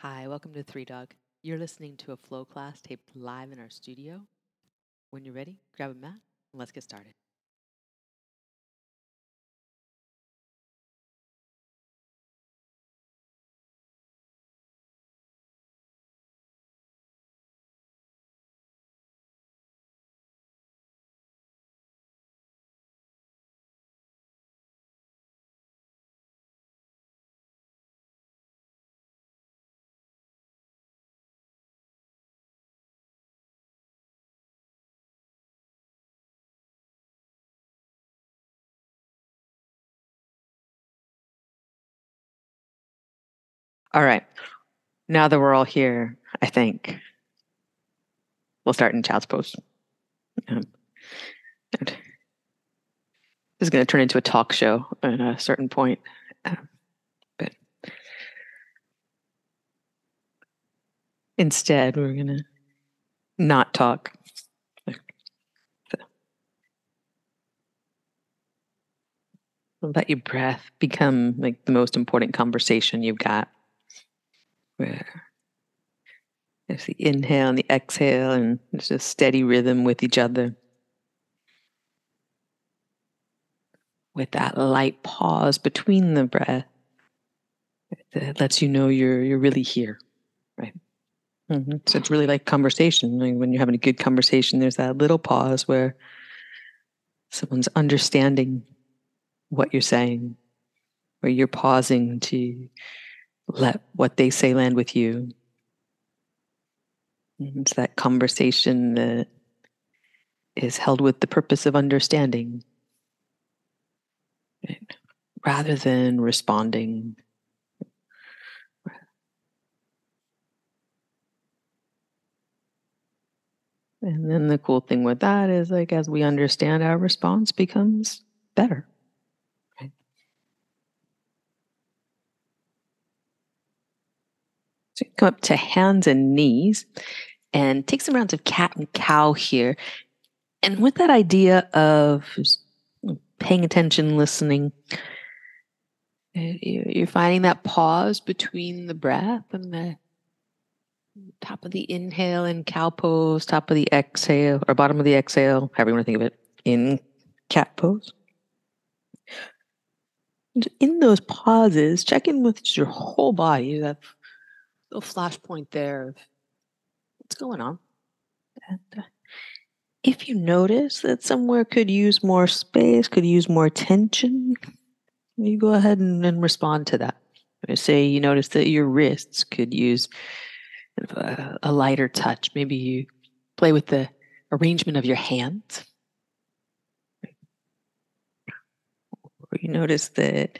Hi, welcome to Three Dog. You're listening to a flow class taped live in our studio. When you're ready, grab a mat and let's get started. All right. Now that we're all here, I think we'll start in child's pose. Um, this is going to turn into a talk show at a certain point. Um, but instead, we're going to not talk. Let your breath become like the most important conversation you've got. Where there's the inhale and the exhale, and there's a steady rhythm with each other. With that light pause between the breath that lets you know you're you're really here, right? Mm-hmm. So it's really like conversation. When you're having a good conversation, there's that little pause where someone's understanding what you're saying, where you're pausing to let what they say land with you. Mm-hmm. It's that conversation that is held with the purpose of understanding right? rather than responding. And then the cool thing with that is, like, as we understand, our response becomes better. So come up to hands and knees and take some rounds of cat and cow here. And with that idea of paying attention, listening, you're finding that pause between the breath and the top of the inhale in cow pose, top of the exhale, or bottom of the exhale, however you want to think of it, in cat pose. In those pauses, check in with your whole body, little flashpoint there what's going on. And uh, if you notice that somewhere could use more space, could use more attention, you go ahead and, and respond to that. Say you notice that your wrists could use a, a lighter touch. Maybe you play with the arrangement of your hands. Or you notice that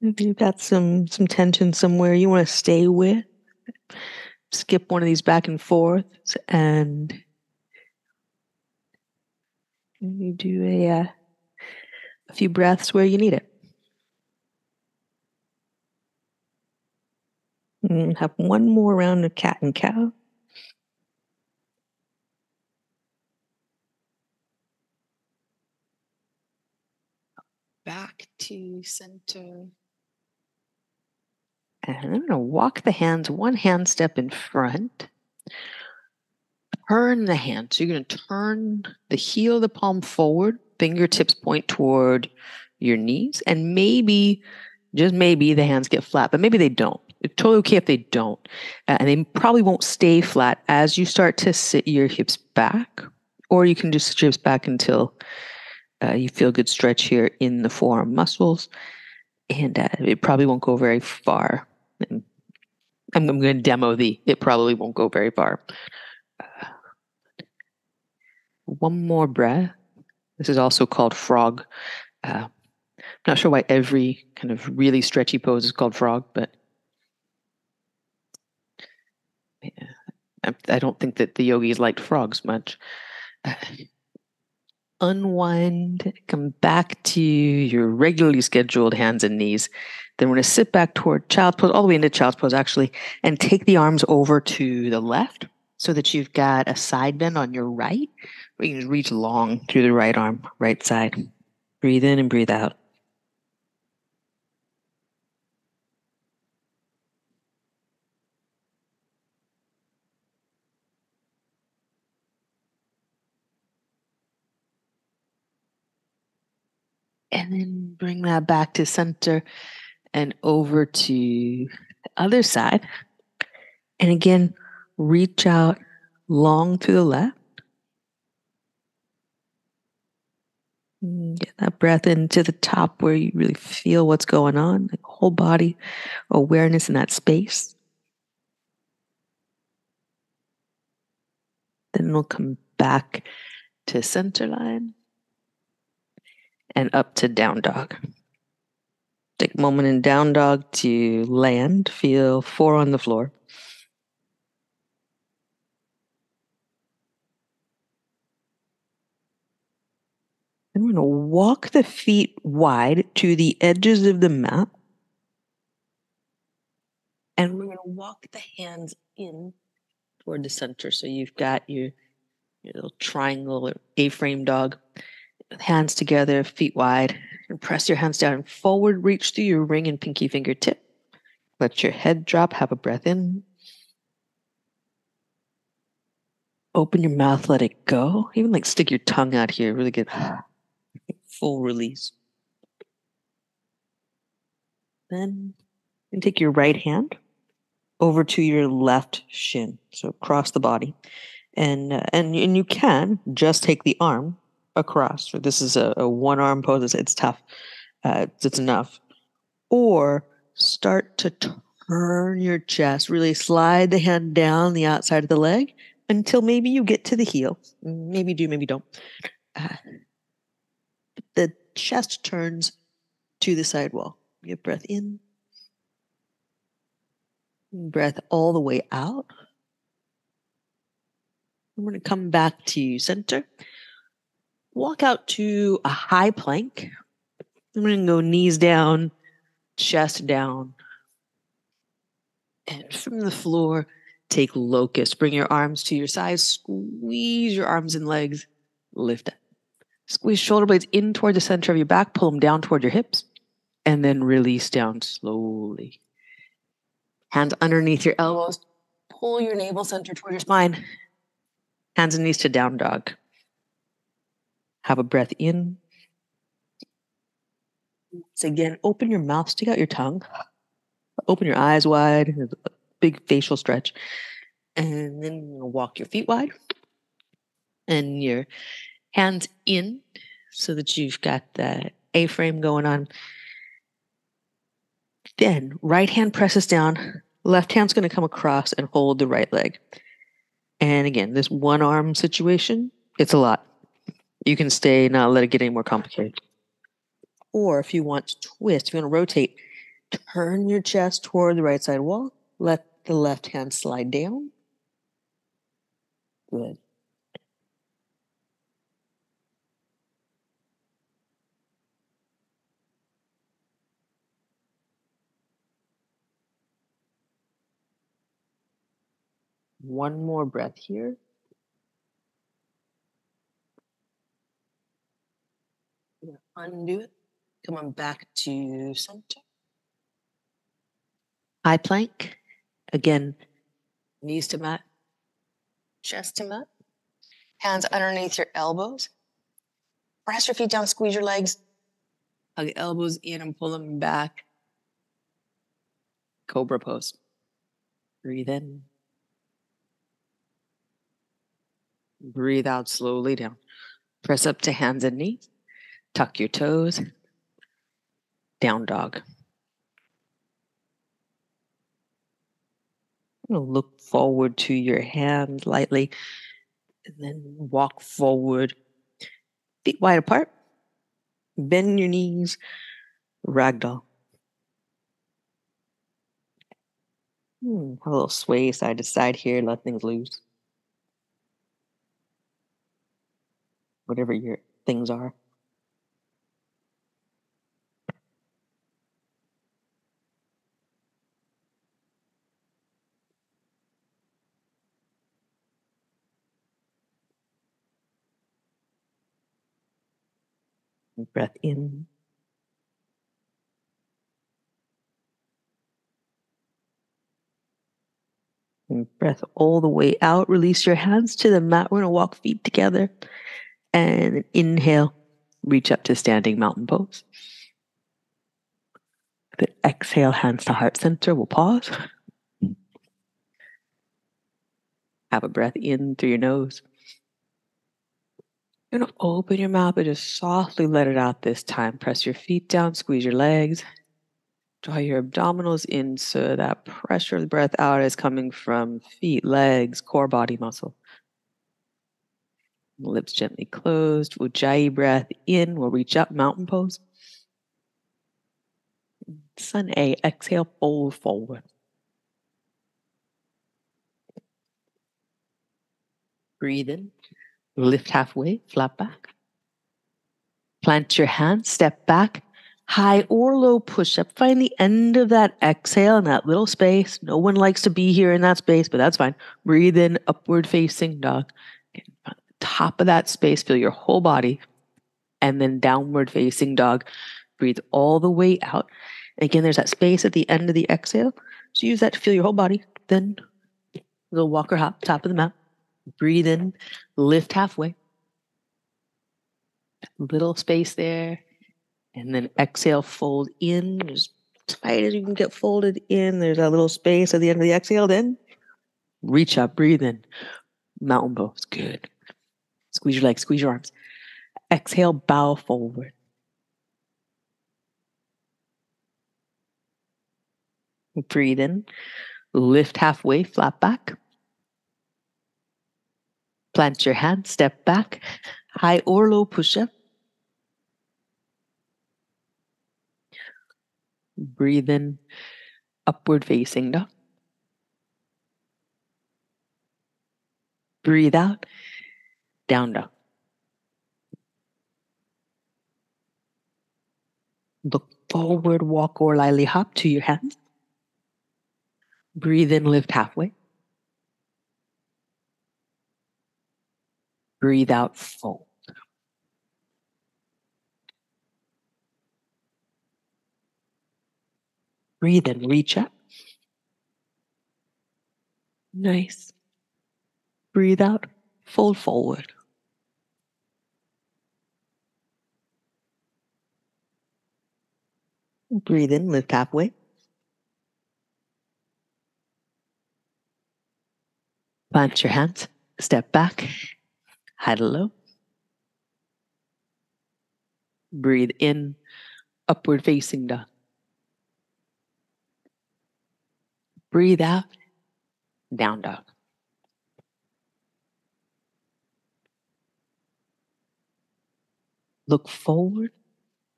if you've got some some tension somewhere you want to stay with, skip one of these back and forths, and you do a uh, a few breaths where you need it. And have one more round of cat and cow. Back to center. And I'm going to walk the hands one hand step in front. Turn the hand. So you're going to turn the heel of the palm forward, fingertips point toward your knees, and maybe, just maybe, the hands get flat, but maybe they don't. It's totally okay if they don't. Uh, and they probably won't stay flat as you start to sit your hips back, or you can just sit your hips back until uh, you feel good stretch here in the forearm muscles. And uh, it probably won't go very far. I'm, I'm going to demo the, it probably won't go very far. Uh, one more breath. This is also called frog. Uh, I'm not sure why every kind of really stretchy pose is called frog, but yeah, I, I don't think that the yogis liked frogs much. Uh, unwind, come back to your regularly scheduled hands and knees. Then we're going to sit back toward child pose, all the way into child's pose actually, and take the arms over to the left so that you've got a side bend on your right. We can reach long through the right arm, right side. Breathe in and breathe out. And then bring that back to center and over to the other side. And again, reach out long to the left. Get that breath into the top where you really feel what's going on, like whole body awareness in that space. Then we'll come back to center line and up to down dog. Take a moment in down dog to land, feel four on the floor. I'm going to walk the feet wide to the edges of the mat. And we're going to walk the hands in toward the center. So you've got your, your little triangle or A-frame dog, hands together, feet wide, and press your hands down and forward, reach through your ring and pinky fingertip. Let your head drop, have a breath in. Open your mouth, let it go. Even like stick your tongue out here, really good. Full release. Then and take your right hand over to your left shin, so across the body, and uh, and and you can just take the arm across. So this is a, a one arm pose. It's, it's tough. Uh, it's, enough. Or start to turn your chest. Really slide the hand down the outside of the leg until maybe you get to the heel. Maybe do, maybe don't. Uh, the chest turns to the side wall. Get breath in. Breath all the way out. I'm going to come back to center. Walk out to a high plank. I'm going to go knees down, chest down. And from the floor, take locust. Bring your arms to your sides. Squeeze your arms and legs. Lift up. Squeeze shoulder blades in toward the center of your back. Pull them down toward your hips. And then release down slowly. Hands underneath your elbows. Pull your navel center toward your spine. Hands and knees to down dog. Have a breath in. So again, open your mouth, stick out your tongue. Open your eyes wide. Big facial stretch. And then walk your feet wide. And your hands in so that you've got the A frame going on. Then right hand presses down, left hand's going to come across and hold the right leg. And again, this one arm situation, it's a lot. You can stay, not let it get any more complicated. Or if you want to twist, if you want to rotate, turn your chest toward the right side wall, let the left hand slide down. Good. One more breath here. Undo it. Come on back to center. High plank. Again, knees to mat, chest to mat. Hands underneath your elbows. Press your feet down, squeeze your legs. Hug elbows in and pull them back. Cobra pose. Breathe in. Breathe out slowly down. Press up to hands and knees. Tuck your toes. Down dog. Look forward to your hand lightly and then walk forward. Feet wide apart. Bend your knees. Ragdoll. Hmm, have a little sway side to side here. Let things loose. Whatever your things are. Breath in. And breath all the way out. Release your hands to the mat. We're going to walk feet together and inhale. reach up to standing mountain pose. The exhale, hands to heart center. We'll pause. Hmm. Have a breath in through your nose. You're going to open your mouth and just softly let it out this time. Press your feet down, squeeze your legs. Draw your abdominals in so that pressure of the breath out is coming from feet, legs, core body muscle. Lips gently closed. Ujjayi breath in. We'll reach up, mountain pose. Sun A, exhale, fold forward. Breathe in, lift halfway, flat back. Plant your hands, step back, high or low push up. Find the end of that exhale in that little space. No one likes to be here in that space, but that's fine. Breathe in, upward facing dog. Top of that space, feel your whole body. And then downward facing dog. Breathe all the way out. Again, there's that space at the end of the exhale. So use that to feel your whole body. Then little walker hop, top of the mat. Breathe in, lift halfway. Little space there. And then exhale, fold in as tight as you can get folded in. There's a little space at the end of the exhale. Then reach up, breathe in. Mountain pose. Good. Squeeze your legs, squeeze your arms. Exhale, bow forward. Breathe in, lift halfway, flat back. Plant your hand, step back, high or low push up. Breathe in, upward facing dog. Breathe out, down dog. Look forward, walk or lily hop to your hands. Breathe in, lift halfway. Breathe out, fold. Breathe in, reach up. Nice. Breathe out, fold forward. Breathe in, lift halfway. Plant your hands, step back, head low. Breathe in, upward facing dog. Breathe out, down dog. Look forward,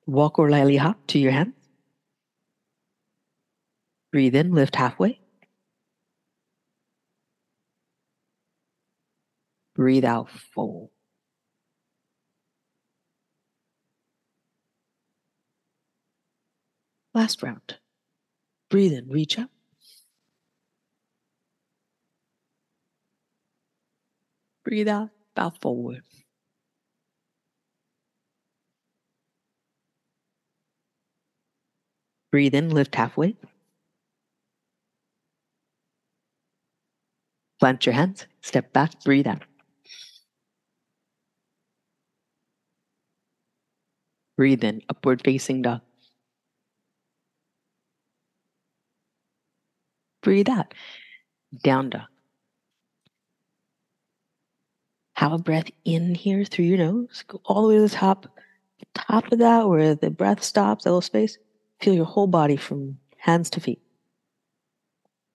walk or lily hop to your hands. Breathe in, lift halfway. Breathe out, fold. Last round. Breathe in, reach up. Breathe out, bow forward. Breathe in, lift halfway. Plant your hands, step back, breathe out. Breathe in, upward facing dog. Breathe out, down dog. Have a breath in here through your nose. Go all the way to the top. Top of that, where the breath stops, that little space. Feel your whole body from hands to feet.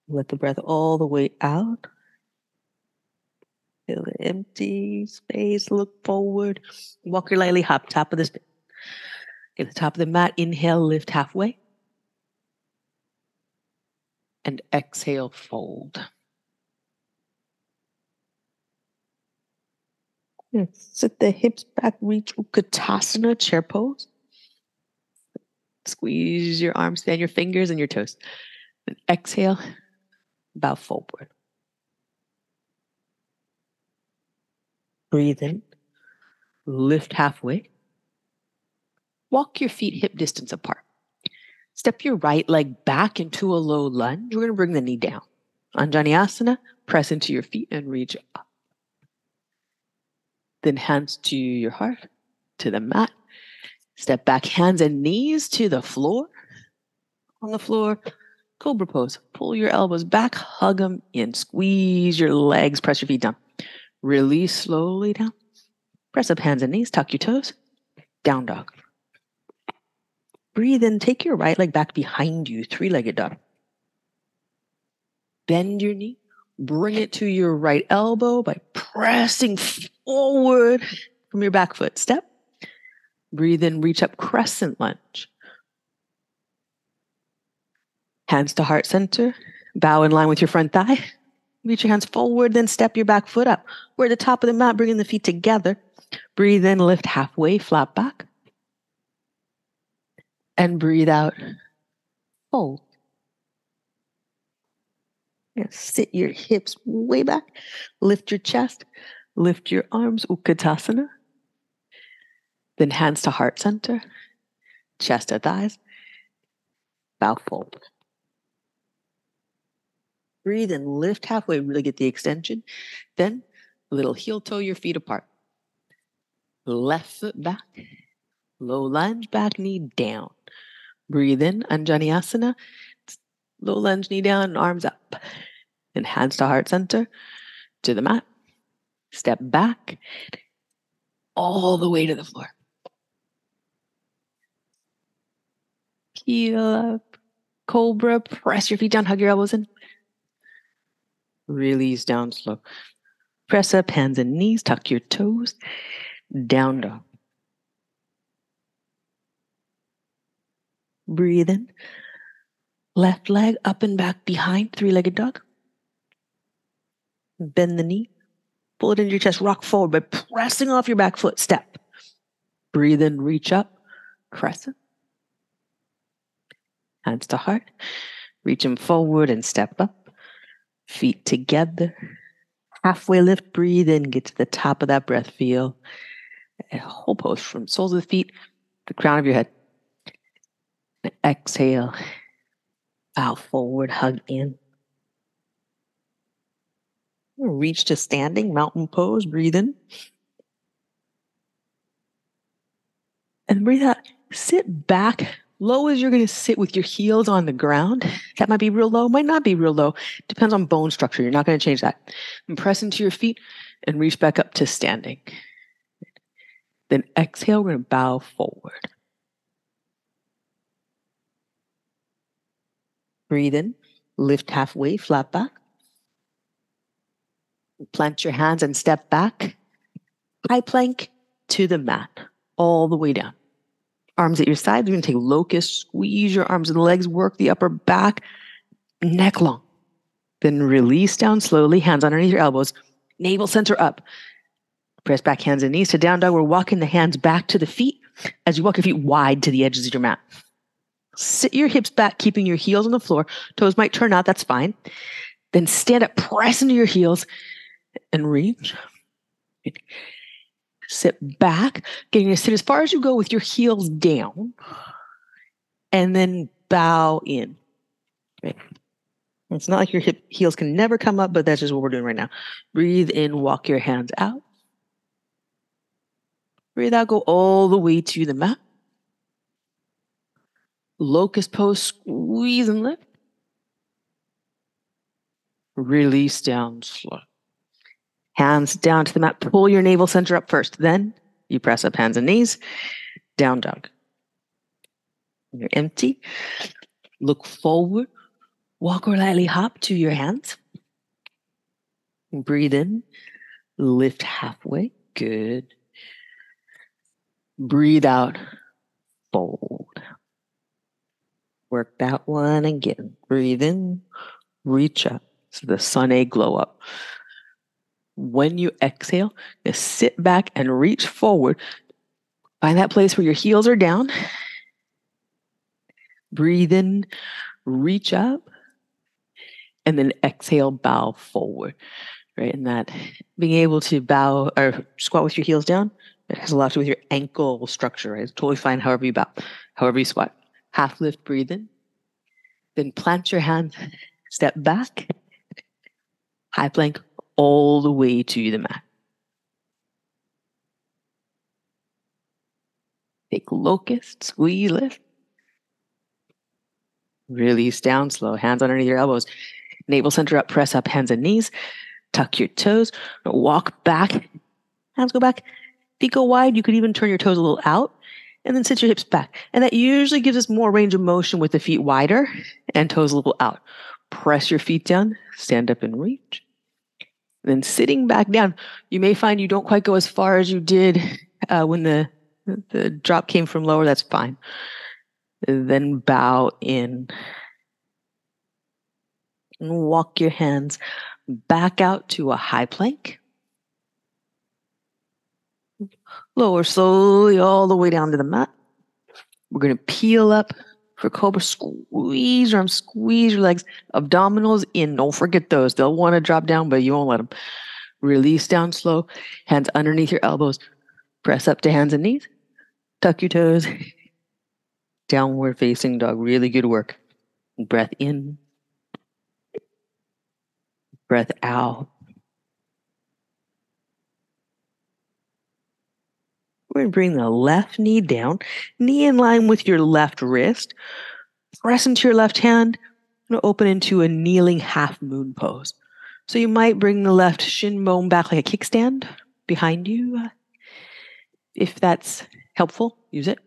Let the breath all the way out. Feel the empty space. Look forward. Walk your lightly hop, top of this. Get the top of the mat. Inhale, lift halfway. And exhale, fold. Sit the hips back, reach Utkatasana, chair pose. Squeeze your arms, stand your fingers and your toes. And exhale, bow forward. Breathe in, lift halfway. Walk your feet hip distance apart. Step your right leg back into a low lunge. We're going to bring the knee down. Anjaneyasana, press into your feet and reach up. Then hands to your heart, to the mat. Step back, hands and knees to the floor. On the floor, cobra pose. Pull your elbows back, hug them in, squeeze your legs, press your feet down. Release slowly down. Press up hands and knees, tuck your toes. Down dog. Breathe in, take your right leg back behind you, three legged dog. Bend your knee, bring it to your right elbow by pressing forward from your back foot. Step. Breathe in, reach up, crescent lunge. Hands to heart center. Bow in line with your front thigh. Reach your hands forward, then step your back foot up. We're at the top of the mat, bringing the feet together. Breathe in, lift halfway, flat back. And breathe out, mm. fold. Sit your hips way back. Lift your chest. Lift your arms, Utkatasana. Then hands to heart center, chest to thighs. Bow fold. Breathe and lift halfway, really get the extension. Then little heel toe your feet apart. Left foot back. Low lunge, back knee down. Breathe in, Anjaneyasana. Low lunge, knee down, arms up. And hands to heart center, to the mat. Step back, all the way to the floor. Heel up, cobra, press your feet down, hug your elbows in. Release down slow. Press up hands and knees, tuck your toes, down dog. Breathe in. Left leg up and back behind, three legged dog. Bend the knee. Pull it into your chest. Rock forward by pressing off your back foot. Step. Breathe in, reach up. Crescent. Hands to heart. Reach them forward and step up. Feet together. Halfway lift. Breathe in. Get to the top of that breath. Feel a whole pose from soles of the feet, the crown of your head. Exhale. Bow forward. Hug in. Reach to standing, mountain pose, breathe in. And breathe out. Sit back low as you're going to sit with your heels on the ground. That might be real low, might not be real low. Depends on bone structure. You're not going to change that. And press into your feet and reach back up to standing. Then exhale, we're going to bow forward. Breathe in, lift halfway, flat back. Plant your hands and step back. High plank to the mat, all the way down. Arms at your sides. You're going to take locust, squeeze your arms and legs, work the upper back, neck long. Then release down slowly, hands underneath your elbows, navel center up. Press back hands and knees to down dog. We're walking the hands back to the feet as you walk your feet wide to the edges of your mat. Sit your hips back, keeping your heels on the floor. Toes might turn out, that's fine. Then stand up, press into your heels, and reach. Sit back, getting to sit as far as you go with your heels down, and then bow in. It's not like your hip heels can never come up, but that's just what we're doing right now. Breathe in, walk your hands out. Breathe out, go all the way to the mat. Locust pose, squeeze and lift. Release down slow. Hands down to the mat. Pull your navel center up first. Then you press up hands and knees. Down dog. You're empty. Look forward. Walk or lightly hop to your hands. Breathe in. Lift halfway. Good. Breathe out. Fold. Work that one again. Breathe in. Reach up. So the sun a glow up when you exhale, just sit back and reach forward. Find that place where your heels are down. Breathe in, reach up, and then exhale, bow forward. Right. And that being able to bow or squat with your heels down, it has a lot to do with your ankle structure, right? It's totally fine however you bow, however you squat. Half lift, breathe in. Then plant your hands, step back, high plank, all the way to the mat. Take locust, squeeze, lift. Release down slow, hands underneath your elbows. Navel center up, press up, hands and knees. Tuck your toes, walk back, hands go back. Feet go wide. You could even turn your toes a little out and then sit your hips back. And that usually gives us more range of motion with the feet wider and toes a little out. Press your feet down, stand up and reach. Then sitting back down, you may find you don't quite go as far as you did uh, when the the drop came from lower. That's fine. Then bow in. And walk your hands back out to a high plank. Lower slowly all the way down to the mat. We're going to peel up for Cobra. Squeeze your arms, squeeze your legs. Abdominals in. Don't forget those. They'll want to drop down, but you won't let them. Release down slow. Hands underneath your elbows. Press up to hands and knees. Tuck your toes. Downward facing dog. Really good work. Breath in. Breath out. We're going to bring the left knee down, knee in line with your left wrist. Press into your left hand and open into a kneeling half moon pose. So you might bring the left shin bone back like a kickstand behind you. Uh, if that's helpful, use it.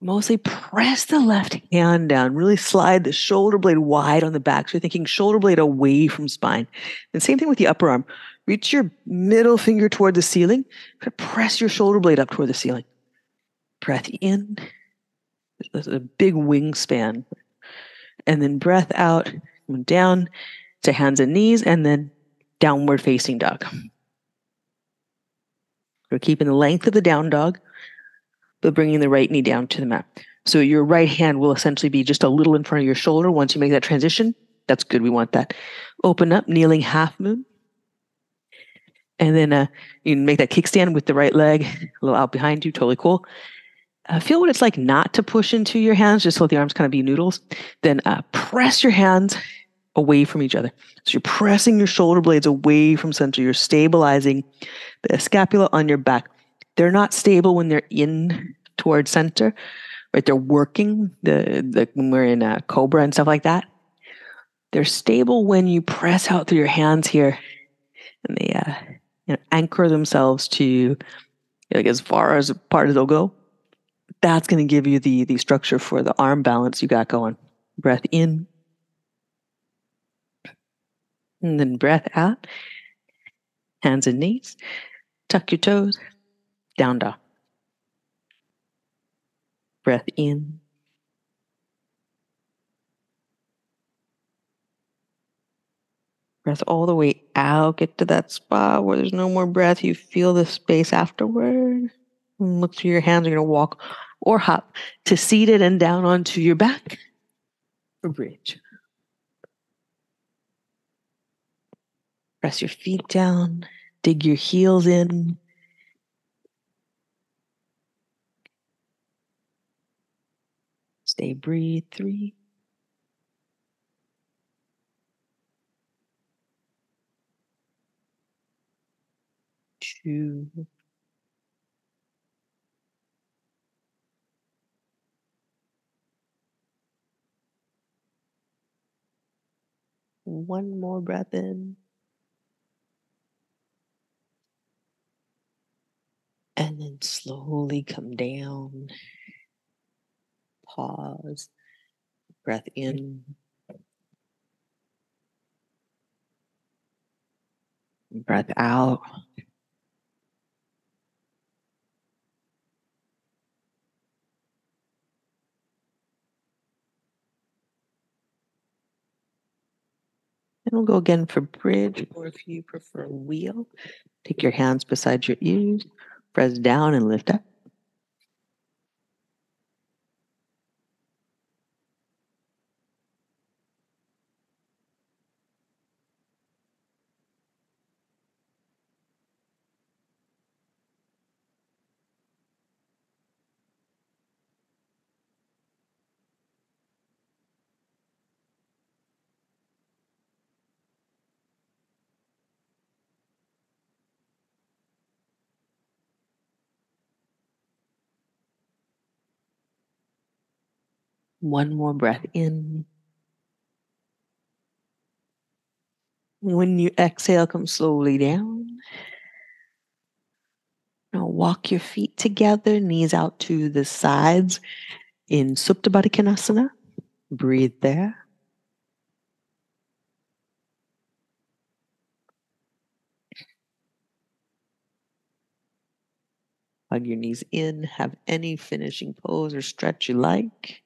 Mostly press the left hand down, really slide the shoulder blade wide on the back. So you're thinking shoulder blade away from spine. And same thing with the upper arm. Reach your middle finger toward the ceiling. Press your shoulder blade up toward the ceiling. Breath in. There's a big wingspan. And then breath out, down to hands and knees, and then downward facing dog. We're keeping the length of the down dog, but bringing the right knee down to the mat. So your right hand will essentially be just a little in front of your shoulder once you make that transition. That's good. We want that. Open up, kneeling half moon. And then uh, you can make that kickstand with the right leg a little out behind you. Totally cool. Uh, feel what it's like not to push into your hands, just let the arms kind of be noodles. Then uh, press your hands away from each other. So you're pressing your shoulder blades away from center. You're stabilizing the scapula on your back. They're not stable when they're in towards center, right? They're working the, the when we're in a cobra and stuff like that. They're stable when you press out through your hands here, and they uh, you know, anchor themselves to like as far as part of they'll go. That's going to give you the the structure for the arm balance you got going. Breath in, and then breath out. Hands and knees. Tuck your toes. Down dog. Breath in. Breath all the way out. Get to that spot where there's no more breath. You feel the space afterward. Look through your hands. You're going to walk or hop to seated and down onto your back for bridge. Press your feet down. Dig your heels in. Stay breathe. Three. Two, one more breath in. And then slowly come down. Pause. Breath in. Breath out. We'll go again for bridge, or if you prefer wheel, take your hands beside your ears, press down and lift up. One more breath in. When you exhale, come slowly down. Now walk your feet together, knees out to the sides in Supta Baddha Konasana. Breathe there. Hug your knees in. Have any finishing pose or stretch you like.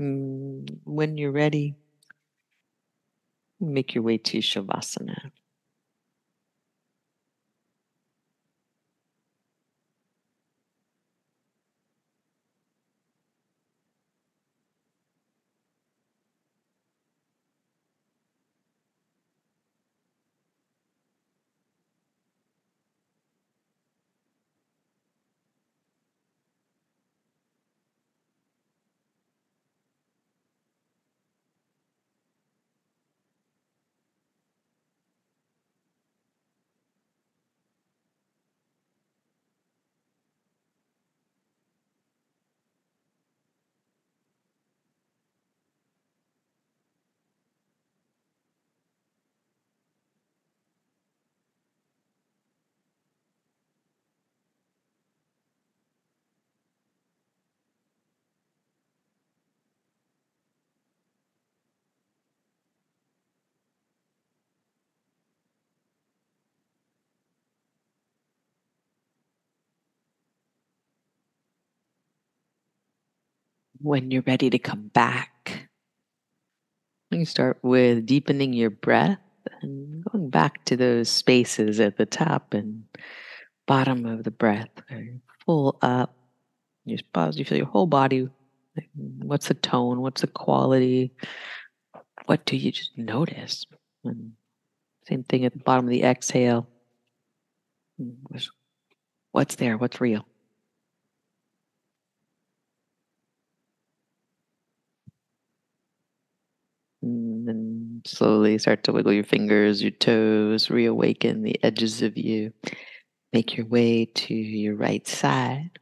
Mm, when you're ready, make your way to Shavasana. When you're ready to come back, you start with deepening your breath and going back to those spaces at the top and bottom of the breath. Full up. You just pause. You feel your whole body. What's the tone? What's the quality? What do you just notice? And same thing at the bottom of the exhale. What's there? What's real? And then slowly start to wiggle your fingers, your toes, reawaken the edges of you. Make your way to your right side.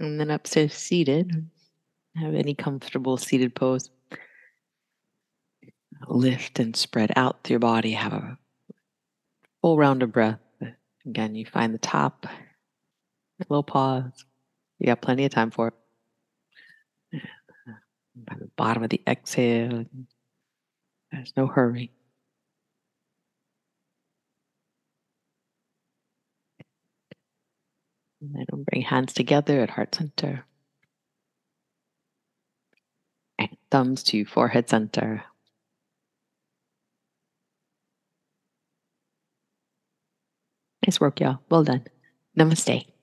And then up to seated. Have any comfortable seated pose. Lift and spread out through your body. Have a full round of breath. Again, you find the top, a little pause. You got plenty of time for it by the bottom of the exhale. There's no hurry. And then bring hands together at heart center. And thumbs to forehead center. Nice work, y'all. Well done. Namaste.